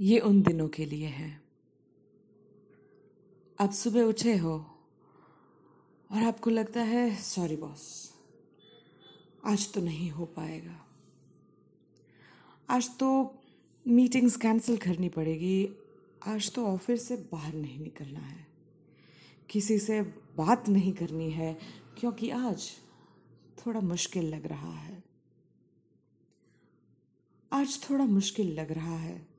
ये उन दिनों के लिए है। आप सुबह उठे हो और आपको लगता है, सॉरी बॉस, आज तो नहीं हो पाएगा। आज तो मीटिंग्स कैंसिल करनी पड़ेगी। आज तो ऑफ़िस से बाहर नहीं निकलना है। किसी से बात नहीं करनी है, क्योंकि आज थोड़ा मुश्किल लग रहा है। आज थोड़ा मुश्किल लग रहा है।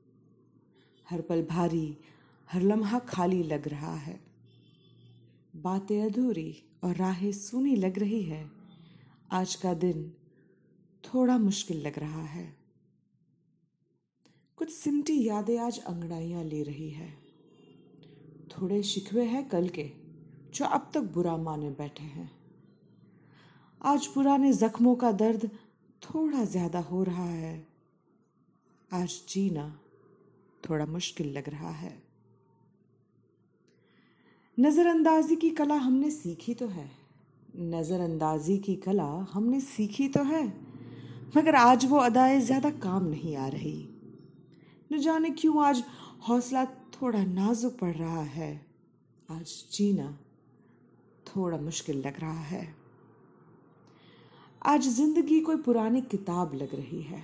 हर पल भारी, हर लम्हा खाली लग रहा है। बातें अधूरी और राहें सुनी लग रही है। आज का दिन थोड़ा मुश्किल लग रहा है। कुछ सिमटी यादें आज अंगड़ाइयाँ ले रही है। थोड़े शिकवे हैं कल के, जो अब तक बुरा माने बैठे हैं। आज पुराने जख्मों का दर्द थोड़ा ज़्यादा हो रहा है। आज जीना थोड़ा मुश्किल लग रहा है। नज़रअंदाजी की कला हमने सीखी तो है। नज़रअंदाजी की कला हमने सीखी तो है, मगर आज वो अदाएँ ज़्यादा काम नहीं आ रही। न जाने क्यों आज हौसला थोड़ा नाजुक पड़ रहा है। आज जीना थोड़ा मुश्किल लग रहा है। आज ज़िंदगी कोई पुरानी किताब लग रही है।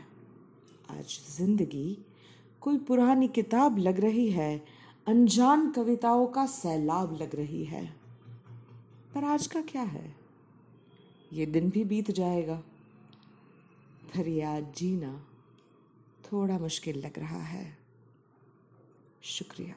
आज ज़िंदगी कोई पुरानी किताब लग रही है, अनजान कविताओं का सैलाब लग रही है। पर आज का क्या है? ये दिन भी बीत जाएगा। पर ये आज जीना थोड़ा मुश्किल लग रहा है। शुक्रिया।